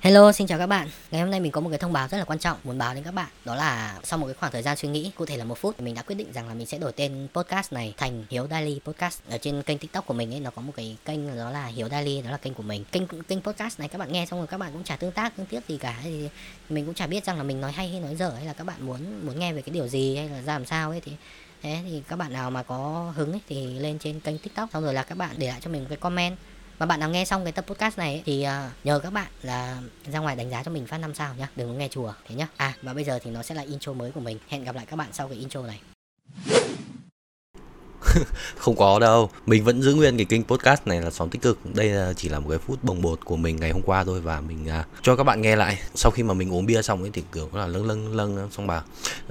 Hello, xin chào các bạn. Ngày hôm nay mình có một cái thông báo rất là quan trọng muốn báo đến các bạn. Đó là sau một cái khoảng thời gian suy nghĩ, cụ thể là một phút, mình đã quyết định rằng là mình sẽ đổi tên podcast này thành Hiếu Daily Podcast. Ở trên kênh TikTok của mình ấy nó có một cái kênh đó là Hiếu Daily, đó là kênh của mình. Kênh kênh podcast này các bạn nghe xong rồi các bạn cũng chả tương tác, tương tiếp gì cả thì mình cũng chả biết rằng là mình nói hay hay nói dở hay là các bạn muốn muốn nghe về cái điều gì hay là ra làm sao ấy thì thế thì các bạn nào mà có hứng ấy, thì lên trên kênh TikTok xong rồi là các bạn để lại cho mình một cái comment và bạn nào nghe xong cái tập podcast này ấy, thì uh, nhờ các bạn là ra ngoài đánh giá cho mình phát năm sao nhá đừng có nghe chùa thế nhá. À và bây giờ thì nó sẽ là intro mới của mình. Hẹn gặp lại các bạn sau cái intro này. Không có đâu mình vẫn giữ nguyên cái kênh podcast này là sóng tích cực. Đây là chỉ là một cái phút bồng bột của mình ngày hôm qua thôi và mình uh, cho các bạn nghe lại. Sau khi mà mình uống bia xong ấy thì kiểu là lâng lâng lâng xong bà.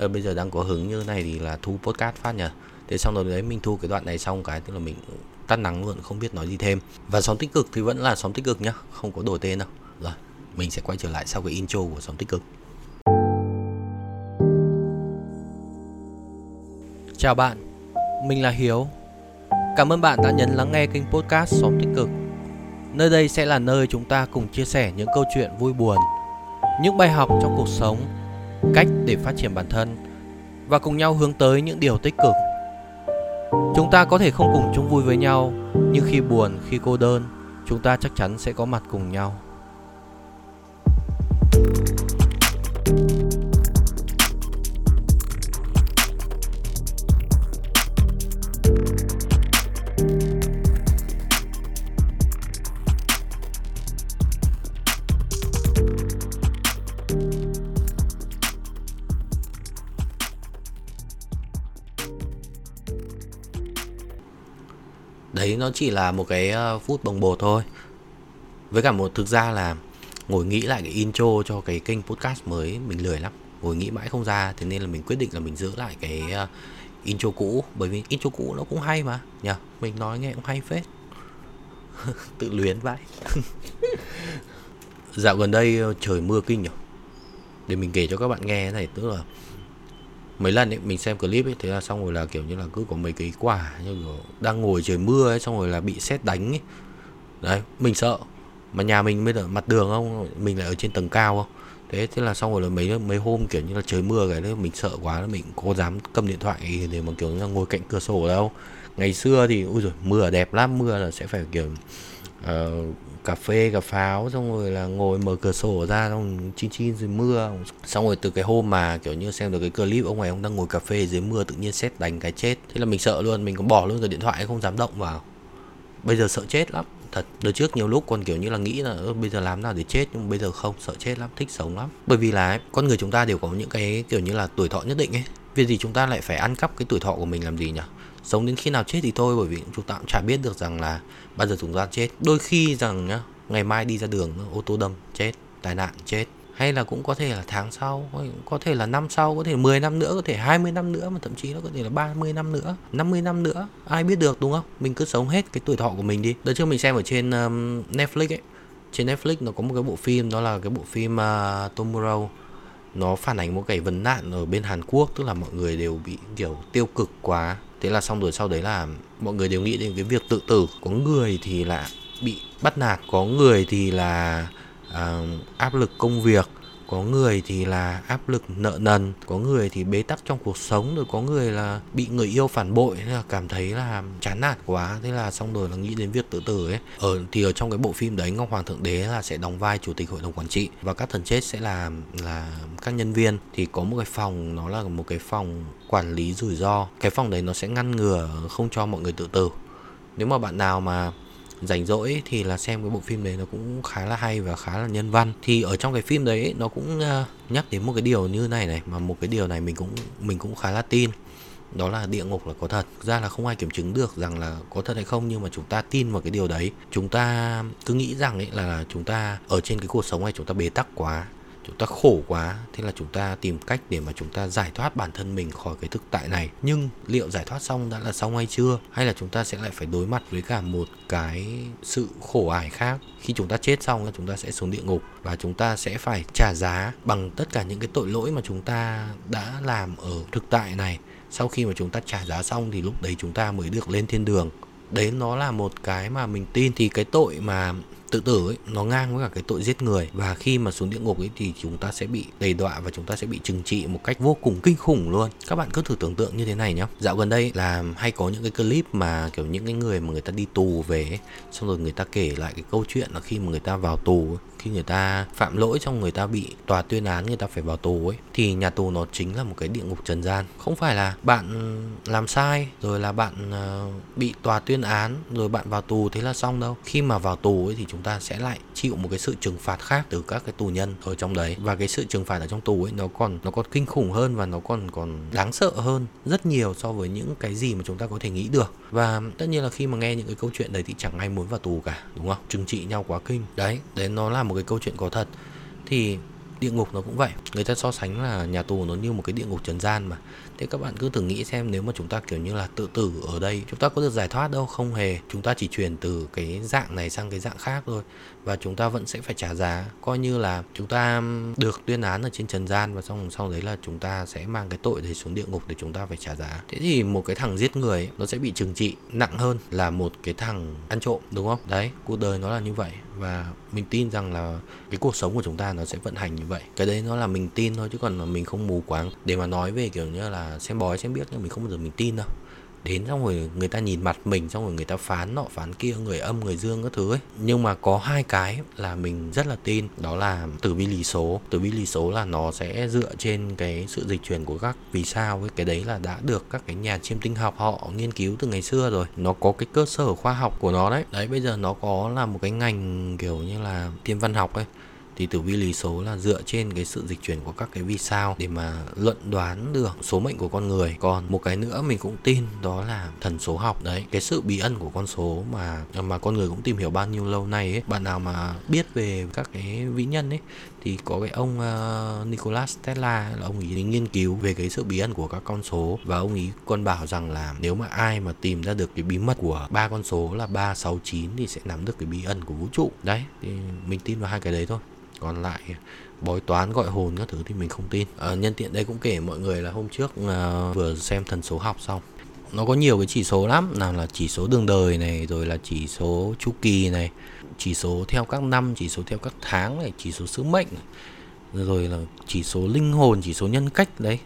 Uh, bây giờ đang có hứng như này thì là thu podcast phát nhờ. Thế xong rồi đấy mình thu cái đoạn này xong cái tức là mình tắt nắng luôn, không biết nói gì thêm. Và sóng tích cực thì vẫn là sóng tích cực nhá, không có đổi tên đâu. Rồi, mình sẽ quay trở lại sau cái intro của sóng tích cực. Chào bạn, mình là hiếu. Cảm ơn bạn đã nhấn lắng nghe kênh podcast sóng tích cực. Nơi đây sẽ là nơi chúng ta cùng chia sẻ những câu chuyện vui buồn, những bài học trong cuộc sống, cách để phát triển bản thân, và cùng nhau hướng tới những điều tích cực. Chúng ta có thể không cùng chung vui với nhau, nhưng khi buồn, khi cô đơn, chúng ta chắc chắn sẽ có mặt cùng nhau. Đấy nó chỉ là một cái ờ, phút bồng bột thôi. Với cả một, thực ra là ngồi nghĩ lại cái intro cho cái kênh podcast mới, mình lười lắm. Ngồi nghĩ mãi không ra, thế nên là mình quyết định là mình giữ lại cái ờ, intro cũ. Bởi vì intro cũ nó cũng hay mà nhỉ mình nói nghe cũng hay phết. Tự luyến vậy dạo gần đây ờ, trời mưa kinh nhỉ? Để mình kể cho các bạn nghe này, tức là mấy lần ấy mình xem clip ấy thế là xong rồi là kiểu như là cứ có mấy cái quả như kiểu đang ngồi trời mưa ấy, xong rồi là bị xét đánh ấy đấy, mình sợ. Mà nhà mình bây giờ mặt đường không? Mình lại ở trên tầng cao không? Thế thế là xong rồi là mấy mấy hôm kiểu như là trời mưa cái đấy, mình sợ quá mình có dám cầm điện thoại để mà kiểu như là ngồi cạnh cửa sổ đâu. Ngày xưa thì, ui rồi mưa đẹp lắm, mưa là sẽ phải kiểu uh, cà phê cà pháo xong rồi là ngồi mở cửa sổ ra xong chin chin dưới mưa. Xong rồi từ cái hôm mà kiểu như xem được cái clip ông này ông đang ngồi cà phê dưới mưa tự nhiên xét đánh cái chết. Thế là mình sợ luôn mình có bỏ luôn cái điện thoại không dám động vào. Bây giờ sợ chết lắm thật. Đợt trước nhiều lúc còn kiểu như là nghĩ là bây giờ làm nào để chết? Nhưng bây giờ không sợ chết lắm thích sống lắm. Bởi vì là ấy, con người chúng ta đều có những cái kiểu như là tuổi thọ nhất định ấy. Vì gì chúng ta lại phải ăn cắp cái tuổi thọ của mình làm gì nhỉ? Sống đến khi nào chết thì thôi bởi vì chúng ta cũng chả biết được rằng là bao giờ chúng ta chết. Đôi khi rằng nhá ngày mai đi ra đường ô tô đâm chết tai nạn chết. Hay là cũng có thể là tháng sau có thể là năm sau có thể 10 năm nữa có thể 20 năm nữa mà thậm chí nó có thể là 30 năm nữa 50 năm nữa. Ai biết được đúng không? Mình cứ sống hết cái tuổi thọ của mình đi. Đợt trước mình xem ở trên um, Netflix ấy. Trên Netflix nó có một cái bộ phim đó là cái bộ phim uh, Tomorrow. Nó phản ánh một cái vấn nạn ở bên Hàn Quốc tức là mọi người đều bị kiểu tiêu cực quá thế là xong rồi sau đấy là mọi người đều nghĩ đến cái việc tự tử. Có người thì là bị bắt nạt có người thì là uh, áp lực công việc có người thì là áp lực nợ nần, có người thì bế tắc trong cuộc sống, rồi có người là bị người yêu phản bội, thế là cảm thấy là chán nản quá. Thế là xong rồi là nghĩ đến việc tự tử ấy. Ở, thì ở trong cái bộ phim đấy, ngọc hoàng thượng đế là sẽ đóng vai chủ tịch hội đồng quản trị và các thần chết sẽ là là các nhân viên. Thì có một cái phòng, nó là một cái phòng quản lý rủi ro. Cái phòng đấy nó sẽ ngăn ngừa không cho mọi người tự tử. Nếu mà bạn nào mà rảnh rỗi thì là xem cái bộ phim đấy nó cũng khá là hay và khá là nhân văn. Thì ở trong cái phim đấy nó cũng ờ, nhắc đến một cái điều như này này, mà một cái điều này mình cũng mình cũng khá là tin, đó là địa ngục là có thật. Thực ra là không ai kiểm chứng được rằng là có thật hay không, nhưng mà chúng ta tin vào cái điều đấy. Chúng ta cứ nghĩ rằng ấy là chúng ta ở trên cái cuộc sống này chúng ta bế tắc quá chúng ta khổ quá, thế là chúng ta tìm cách để mà chúng ta giải thoát bản thân mình khỏi cái thực tại này. Nhưng liệu giải thoát xong đã là xong hay chưa? Hay là chúng ta sẽ lại phải đối mặt với cả một cái sự khổ ải khác? Khi chúng ta chết xong chúng ta sẽ xuống địa ngục và chúng ta sẽ phải trả giá bằng tất cả những cái tội lỗi mà chúng ta đã làm ở thực tại này. Sau khi mà chúng ta trả giá xong thì lúc đấy chúng ta mới được lên thiên đường. Đấy nó là một cái mà mình tin. Thì cái tội mà tự tử ấy nó ngang với cả cái tội giết người. Và khi mà xuống địa ngục ấy thì chúng ta sẽ bị đầy đọa và chúng ta sẽ bị trừng trị một cách vô cùng kinh khủng luôn. Các bạn cứ thử tưởng tượng như thế này nhá. Dạo gần đây là hay có những cái clip mà kiểu những cái người mà người ta đi tù về ấy, xong rồi người ta kể lại cái câu chuyện là khi mà người ta vào tù ấy, khi người ta phạm lỗi trong người ta bị tòa tuyên án người ta phải vào tù ấy thì nhà tù nó chính là một cái địa ngục trần gian. Không phải là bạn làm sai rồi là bạn ờ, bị tòa tuyên án rồi bạn vào tù thế là xong đâu. Khi mà vào tù ấy thì chúng ta sẽ lại chịu một cái sự trừng phạt khác từ các cái tù nhân ở trong đấy. Và cái sự trừng phạt ở trong tù ấy, nó còn nó còn kinh khủng hơn và nó còn còn đáng sợ hơn rất nhiều so với những cái gì mà chúng ta có thể nghĩ được. Và tất nhiên là khi mà nghe những cái câu chuyện đấy thì chẳng ai muốn vào tù cả, đúng không? Trừng trị nhau quá kinh. Đấy đấy, nó là một cái câu chuyện có thật. Thì địa ngục nó cũng vậy. Người ta so sánh là nhà tù nó như một cái địa ngục trần gian mà thế các bạn cứ thử nghĩ xem nếu mà chúng ta kiểu như là tự tử ở đây chúng ta có được giải thoát đâu? Không hề. Chúng ta chỉ chuyển từ cái dạng này sang cái dạng khác thôi. Và chúng ta vẫn sẽ phải trả giá. Coi như là chúng ta được tuyên án ở trên trần gian và xong sau đấy là chúng ta sẽ mang cái tội đấy xuống địa ngục để chúng ta phải trả giá. Thế thì một cái thằng giết người ấy, nó sẽ bị trừng trị nặng hơn là một cái thằng ăn trộm đúng không? Đấy cuộc đời nó là như vậy và mình tin rằng là cái cuộc sống của chúng ta nó sẽ vận hành như vậy. Cái đấy nó là mình tin thôi, chứ còn là mình không mù quáng để mà nói về kiểu như là xem bói, xem biết, nhưng mình không bao giờ mình tin đâu đến xong rồi người ta nhìn mặt mình, xong rồi người ta phán nọ, phán kia, người âm, người dương các thứ ấy. Nhưng mà có hai cái là mình rất là tin, đó là tử vi lý số. Tử vi lý số là nó sẽ dựa trên cái sự dịch chuyển của các vì sao ấy. Cái đấy là đã được các cái nhà chiêm tinh học họ nghiên cứu từ ngày xưa rồi. Nó có cái cơ sở khoa học của nó đấy. Đấy, bây giờ nó có là một cái ngành kiểu như là thiên văn học ấy thì tử vi lý số là dựa trên cái sự dịch chuyển của các cái vì sao để mà luận đoán được số mệnh của con người. Còn một cái nữa mình cũng tin đó là thần số học. Đấy cái sự bí ẩn của con số mà mà con người cũng tìm hiểu bao nhiêu lâu nay ấy. Bạn nào mà biết về các cái vĩ nhân ấy thì có cái ông ờ, uh, Nicholas Tesla là ông ấy nghiên cứu về cái sự bí ẩn của các con số. Và ông ấy còn bảo rằng là nếu mà ai mà tìm ra được cái bí mật của ba con số là 369 thì sẽ nắm được cái bí ẩn của vũ trụ. Đấy thì mình tin vào hai cái đấy thôi còn lại bói toán gọi hồn các thứ thì mình không tin. À, nhân tiện đây cũng kể mọi người là hôm trước à, vừa xem thần số học xong. Nó có nhiều cái chỉ số lắm nào là chỉ số đường đời này rồi là chỉ số chu kỳ này chỉ số theo các năm chỉ số theo các tháng này chỉ số sứ mệnh này, rồi là chỉ số linh hồn chỉ số nhân cách đấy.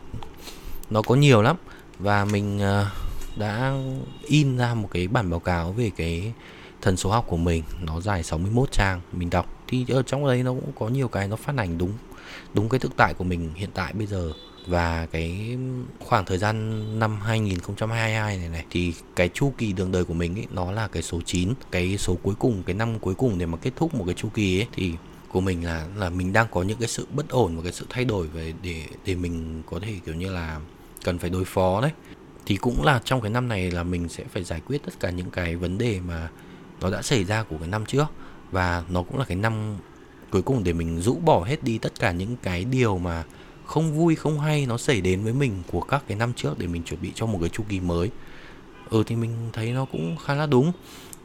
Nó có nhiều lắm. Và mình à, đã in ra một cái bản báo cáo về cái thần số học của mình. Nó dài 61 trang mình đọc thì ở trong đấy nó cũng có nhiều cái nó phát hành đúng đúng cái thực tại của mình hiện tại bây giờ. Và cái khoảng thời gian năm 2022 này này, thì cái chu kỳ đường đời của mình ấy, nó là cái số 9 cái số cuối cùng, cái năm cuối cùng để mà kết thúc một cái chu kỳ ấy, thì của mình là là mình đang có những cái sự bất ổn và cái sự thay đổi về để để mình có thể kiểu như là cần phải đối phó đấy. Thì cũng là trong cái năm này là mình sẽ phải giải quyết tất cả những cái vấn đề mà nó đã xảy ra của cái năm trước và nó cũng là cái năm cuối cùng để mình rũ bỏ hết đi tất cả những cái điều mà không vui, không hay nó xảy đến với mình của các cái năm trước để mình chuẩn bị cho một cái chu kỳ mới. Ừ thì mình thấy nó cũng khá là đúng.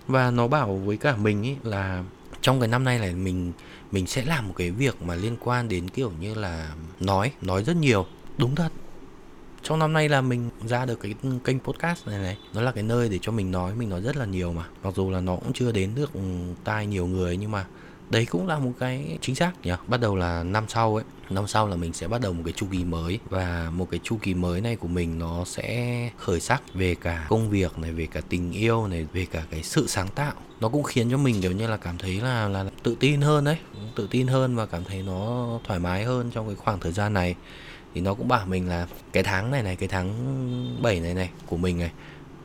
Và nó bảo với cả mình ấy là trong cái năm nay này mình mình sẽ làm một cái việc mà liên quan đến kiểu như là nói nói rất nhiều. Đúng thật trong năm nay là mình ra được cái kênh podcast này này. Nó là cái nơi để cho mình nói mình nói rất là nhiều mà. Mặc dù là nó cũng chưa đến được ừ, tai nhiều người nhưng mà đấy cũng là một cái chính xác nhỉ? Bắt đầu là năm sau ấy. Năm sau là mình sẽ bắt đầu một cái chu kỳ mới và một cái chu kỳ mới này của mình nó sẽ khởi sắc về cả công việc này, về cả tình yêu này, về cả cái sự sáng tạo. Nó cũng khiến cho mình kiểu như là cảm thấy là là tự tin hơn đấy. Tự tin hơn và cảm thấy nó thoải mái hơn trong cái khoảng thời gian này thì nó cũng bảo mình là cái tháng này này, cái tháng 7 này này của mình này,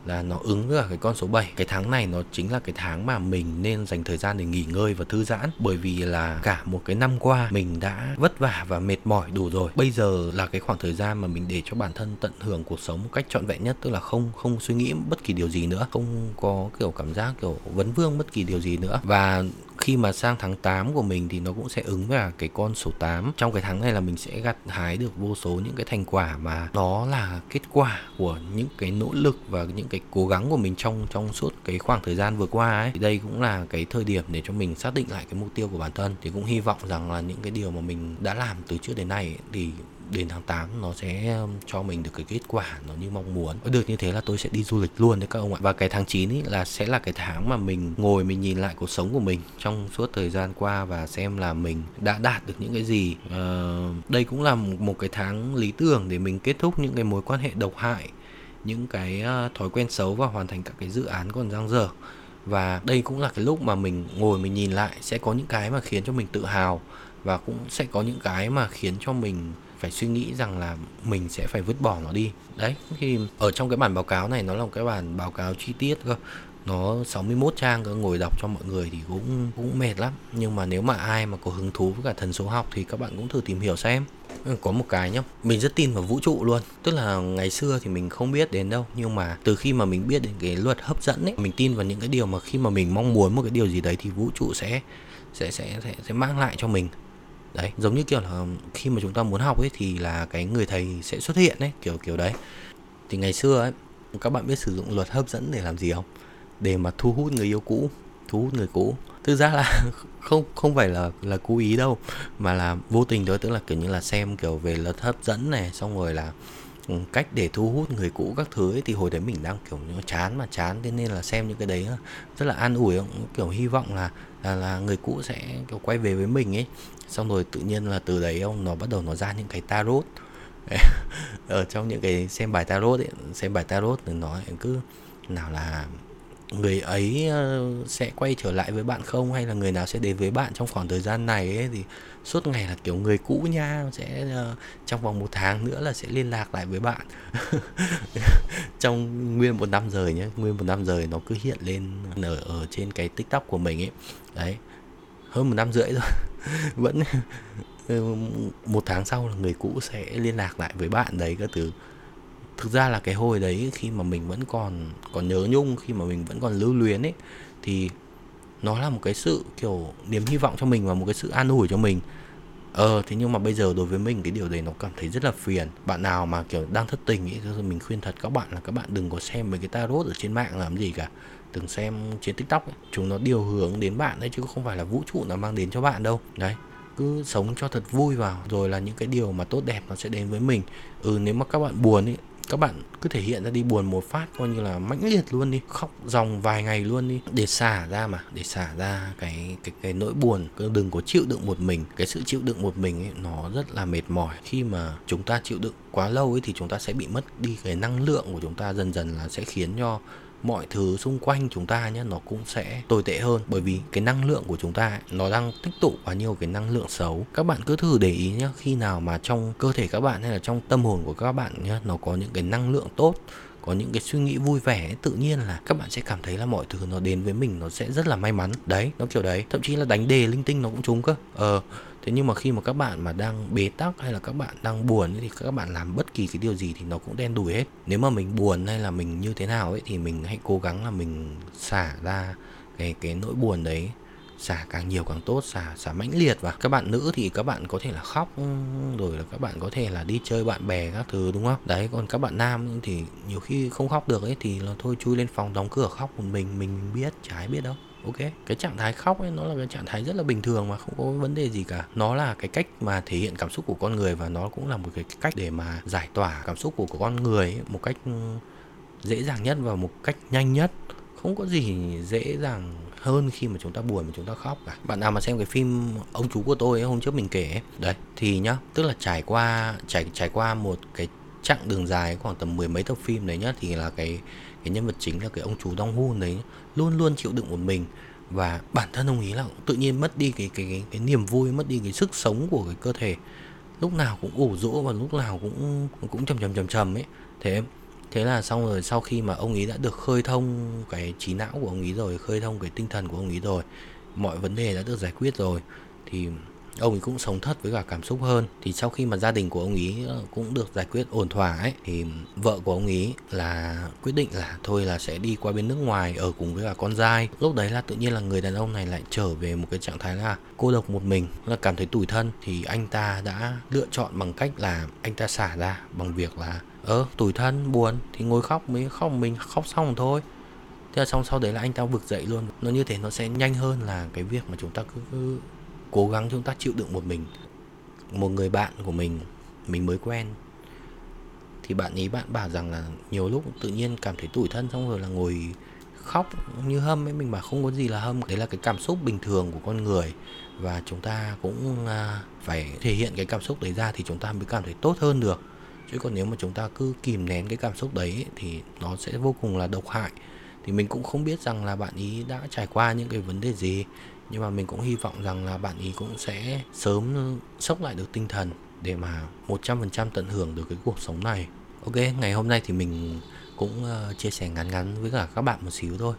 là nó ứng với cả cái con số 7 Cái tháng này nó chính là cái tháng mà mình nên dành thời gian để nghỉ ngơi và thư giãn. Bởi vì là cả một cái năm qua mình đã vất vả và mệt mỏi đủ rồi. Bây giờ là cái khoảng thời gian mà mình để cho bản thân tận hưởng cuộc sống một cách trọn vẹn nhất. Tức là không không suy nghĩ bất kỳ điều gì nữa. Không có kiểu cảm giác kiểu vấn vương bất kỳ điều gì nữa. Và khi mà sang tháng 8 của mình thì nó cũng sẽ ứng với cái con số 8 trong cái tháng này là mình sẽ gặt hái được vô số những cái thành quả mà nó là kết quả của những cái nỗ lực và những cái cố gắng của mình trong trong suốt cái khoảng thời gian vừa qua ấy. Thì đây cũng là cái thời điểm để cho mình xác định lại cái mục tiêu của bản thân. Thì cũng hy vọng rằng là những cái điều mà mình đã làm từ trước đến nay ấy, thì đến tháng 8 nó sẽ cho mình được cái kết quả nó như mong muốn. Được như thế là tôi sẽ đi du lịch luôn đấy các ông ạ. Và cái tháng 9 ý là sẽ là cái tháng mà mình ngồi mình nhìn lại cuộc sống của mình trong suốt thời gian qua và xem là mình đã đạt được những cái gì. À, đây cũng là một cái tháng lý tưởng để mình kết thúc những cái mối quan hệ độc hại những cái ờ, thói quen xấu và hoàn thành các cái dự án còn dang dở. Và đây cũng là cái lúc mà mình ngồi mình nhìn lại sẽ có những cái mà khiến cho mình tự hào và cũng sẽ có những cái mà khiến cho mình phải suy nghĩ rằng là mình sẽ phải vứt bỏ nó đi. Đấy thì ở trong cái bản báo cáo này nó là một cái bản báo cáo chi tiết cơ. Nó 61 trang cơ ngồi đọc cho mọi người thì cũng cũng mệt lắm. Nhưng mà nếu mà ai mà có hứng thú với cả thần số học thì các bạn cũng thử tìm hiểu xem. Ừ, có một cái nhá mình rất tin vào vũ trụ luôn. Tức là ngày xưa thì mình không biết đến đâu nhưng mà từ khi mà mình biết đến cái luật hấp dẫn ấy mình tin vào những cái điều mà khi mà mình mong muốn một cái điều gì đấy thì vũ trụ sẽ sẽ sẽ sẽ, sẽ mang lại cho mình đấy giống như kiểu là khi mà chúng ta muốn học ấy thì là cái người thầy sẽ xuất hiện đấy kiểu kiểu đấy. Thì ngày xưa ấy các bạn biết sử dụng luật hấp dẫn để làm gì không? Để mà thu hút người yêu cũ thu hút người cũ. Thực ra là không không phải là là cố ý đâu mà là vô tình thôi tức là kiểu như là xem kiểu về luật hấp dẫn này xong rồi là ừ, cách để thu hút người cũ các thứ ấy, thì hồi đấy mình đang kiểu như chán mà chán thế nên là xem những cái đấy rất là an ủi kiểu hy vọng là là, là người cũ sẽ kiểu quay về với mình ấy xong rồi tự nhiên là từ đấy ông nó bắt đầu nó ra những cái tarot. Ở trong những cái xem bài tarot ấy, xem bài tarot thì nó cứ nào là người ấy ờ, sẽ quay trở lại với bạn không? Hay là người nào sẽ đến với bạn trong khoảng thời gian này ấy? Thì suốt ngày là kiểu người cũ nha, sẽ ờ, trong vòng một tháng nữa là sẽ liên lạc lại với bạn. Trong nguyên một năm rồi nhé nguyên một năm rồi nó cứ hiện lên ở ở trên cái tiktok của mình ấy. Đấy hơn một năm rưỡi rồi vẫn ừ, một tháng sau là người cũ sẽ liên lạc lại với bạn đấy các thứ. Thực ra là cái hồi đấy khi mà mình vẫn còn còn nhớ nhung, khi mà mình vẫn còn lưu luyến ấy, thì nó là một cái sự, kiểu, niềm hy vọng cho mình và một cái sự an ủi cho mình. Ờ thế nhưng mà bây giờ đối với mình cái điều đấy nó cảm thấy rất là phiền. Bạn nào mà, kiểu, đang thất tình ấy, thì mình khuyên thật, các bạn là các bạn đừng có xem mấy cái tarot ở trên mạng làm gì cả từng xem trên tiktok ấy. chúng nó điều hướng đến bạn đấy chứ không phải là vũ trụ nó mang đến cho bạn đâu. Đấy, cứ sống cho thật vui vào, rồi là những cái điều mà tốt đẹp nó sẽ đến với mình. Ừ nếu mà các bạn buồn ấy, các bạn cứ thể hiện ra đi buồn một phát coi như là mãnh liệt luôn đi, khóc dòng vài ngày luôn đi. Để xả ra mà, để xả ra cái cái cái nỗi buồn cứ đừng có chịu đựng một mình. Cái sự chịu đựng một mình ấy, nó rất là mệt mỏi. Khi mà chúng ta chịu đựng quá lâu ấy, thì chúng ta sẽ bị mất đi cái năng lượng của chúng ta dần dần là sẽ khiến cho mọi thứ xung quanh chúng ta nhé nó cũng sẽ tồi tệ hơn. Bởi vì cái năng lượng của chúng ta, nó đang tích tụ quá nhiều cái năng lượng xấu. Các bạn cứ thử để ý nhé khi nào mà trong cơ thể các bạn hay là trong tâm hồn của các bạn nhé nó có những cái năng lượng tốt có những cái suy nghĩ vui vẻ, tự nhiên là các bạn sẽ cảm thấy là mọi thứ nó đến với mình, nó sẽ rất là may mắn. Đấy, nó kiểu đấy. Thậm chí là đánh đề linh tinh nó cũng trúng cơ. Ờ thế nhưng mà khi mà các bạn mà đang bế tắc hay là các bạn đang buồn thì các bạn làm bất kỳ cái điều gì thì nó cũng đen đủi hết. Nếu mà mình buồn hay là mình như thế nào ấy thì mình hãy cố gắng là mình xả ra cái cái nỗi buồn đấy xả càng nhiều càng tốt xả xả mãnh liệt. Và các bạn nữ thì các bạn có thể là khóc ừ, rồi là các bạn có thể là đi chơi bạn bè các thứ đúng không? Đấy còn các bạn nam thì nhiều khi không khóc được ấy thì là thôi chui lên phòng đóng cửa khóc một mình mình biết trái biết đâu. Ok? Cái trạng thái khóc ấy nó là cái trạng thái rất là bình thường mà không có vấn đề gì cả. Nó là cái cách mà thể hiện cảm xúc của con người và nó cũng là một cái cách để mà giải tỏa cảm xúc của, của con người ấy, một cách ừ, dễ dàng nhất và một cách nhanh nhất không có gì dễ dàng hơn khi mà chúng ta buồn mà chúng ta khóc cả. Bạn nào mà xem cái phim ông chú của tôi ấy, hôm trước mình kể ấy, đấy thì nhá tức là trải qua trải trải qua một cái chặng đường dài khoảng tầm mười mấy tập phim đấy nhá thì là cái cái nhân vật chính là cái ông chú Dong Hun đấy luôn luôn chịu đựng một mình. Và bản thân ông ý là tự nhiên mất đi cái cái cái, cái niềm vui mất đi cái sức sống của cái cơ thể. Lúc nào cũng ủ rũ và lúc nào cũng cũng trầm trầm trầm trầm ấy. Thế thế là xong rồi, sau khi mà ông ý đã được khơi thông cái trí não của ông ý rồi, khơi thông cái tinh thần của ông ý rồi, mọi vấn đề đã được giải quyết rồi, thì ông ấy cũng sống thất với cả cảm xúc hơn. Thì sau khi mà gia đình của ông ý ờ, cũng được giải quyết ổn thỏa ấy, thì vợ của ông ý là quyết định là thôi là sẽ đi qua bên nước ngoài ở cùng với cả con trai. Lúc đấy là tự nhiên là người đàn ông này lại trở về một cái trạng thái là cô độc một mình, là cảm thấy tủi thân. Thì anh ta đã lựa chọn bằng cách là anh ta xả ra bằng việc là Ờ tủi thân buồn thì ngồi khóc mới khóc mình khóc xong thôi. Thế là xong sau đấy là anh ta vực dậy luôn. Nó như thế nó sẽ nhanh hơn là cái việc mà chúng ta cứ, cứ cố gắng chúng ta chịu đựng một mình. Một người bạn của mình mình mới quen. Thì bạn ấy bạn bảo rằng là nhiều lúc tự nhiên cảm thấy tủi thân xong rồi là ngồi khóc như hâm ấy mình bảo không có gì là hâm. Đấy là cái cảm xúc bình thường của con người và chúng ta cũng à, phải thể hiện cái cảm xúc đấy ra thì chúng ta mới cảm thấy tốt hơn được chứ còn nếu mà chúng ta cứ kìm nén cái cảm xúc đấy thì nó sẽ vô cùng là độc hại. Thì mình cũng không biết rằng là bạn ý đã trải qua những cái vấn đề gì, nhưng mà mình cũng hy vọng rằng là bạn ý cũng sẽ sớm sốc lại được tinh thần để mà 100% tận hưởng được cái cuộc sống này. Ok, ngày hôm nay thì mình cũng ờ, chia sẻ ngắn ngắn với cả các bạn một xíu thôi.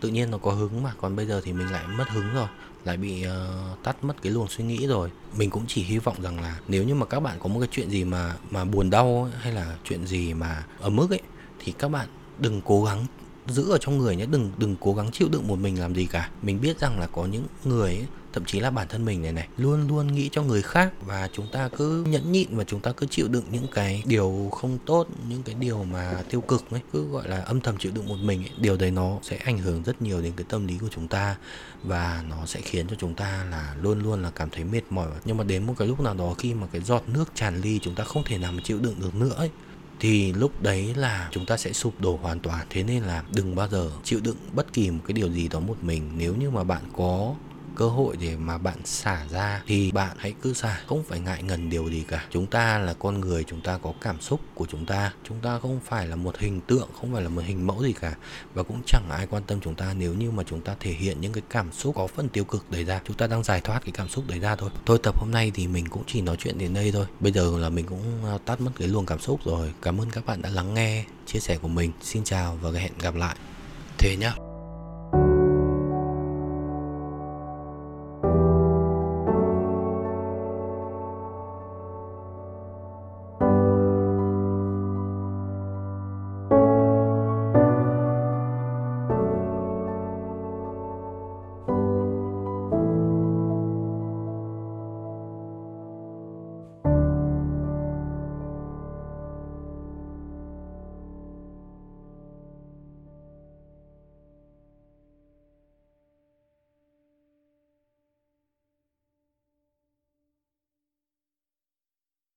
Tự nhiên nó có hứng mà, còn bây giờ thì mình lại mất hứng rồi lại bị uh, tắt mất cái luồng suy nghĩ rồi. Mình cũng chỉ hy vọng rằng là nếu như mà các bạn có một cái chuyện gì mà mà buồn đau ấy, hay là chuyện gì mà ở mức ấy thì các bạn đừng cố gắng giữ ở trong người nhé. Đừng đừng cố gắng chịu đựng một mình làm gì cả. Mình biết rằng là có những người ấy, thậm chí là bản thân mình này này, luôn luôn nghĩ cho người khác và chúng ta cứ nhẫn nhịn và chúng ta cứ chịu đựng những cái điều không tốt, những cái điều mà tiêu cực ấy, cứ gọi là âm thầm chịu đựng một mình ấy. điều đấy nó sẽ ảnh hưởng rất nhiều đến cái tâm lý của chúng ta và nó sẽ khiến cho chúng ta là luôn luôn là cảm thấy mệt mỏi. Nhưng mà đến một cái lúc nào đó khi mà cái giọt nước tràn ly chúng ta không thể nào mà chịu đựng được nữa ấy, thì lúc đấy là chúng ta sẽ sụp đổ hoàn toàn. Thế nên là đừng bao giờ chịu đựng bất kỳ một cái điều gì đó một mình. Nếu như mà bạn có cơ hội để mà bạn xả ra thì bạn hãy cứ xả, không phải ngại ngần điều gì cả. Chúng ta là con người, chúng ta có cảm xúc của chúng ta. Chúng ta không phải là một hình tượng, không phải là một hình mẫu gì cả. Và cũng chẳng ai quan tâm chúng ta nếu như mà chúng ta thể hiện những cái cảm xúc có phần tiêu cực đấy ra. Chúng ta đang giải thoát cái cảm xúc đấy ra thôi. Thôi tập hôm nay thì mình cũng chỉ nói chuyện đến đây thôi. Bây giờ là mình cũng à, tắt mất cái luồng cảm xúc rồi. Cảm ơn các bạn đã lắng nghe, chia sẻ của mình. Xin chào và hẹn gặp lại. Thế nhá.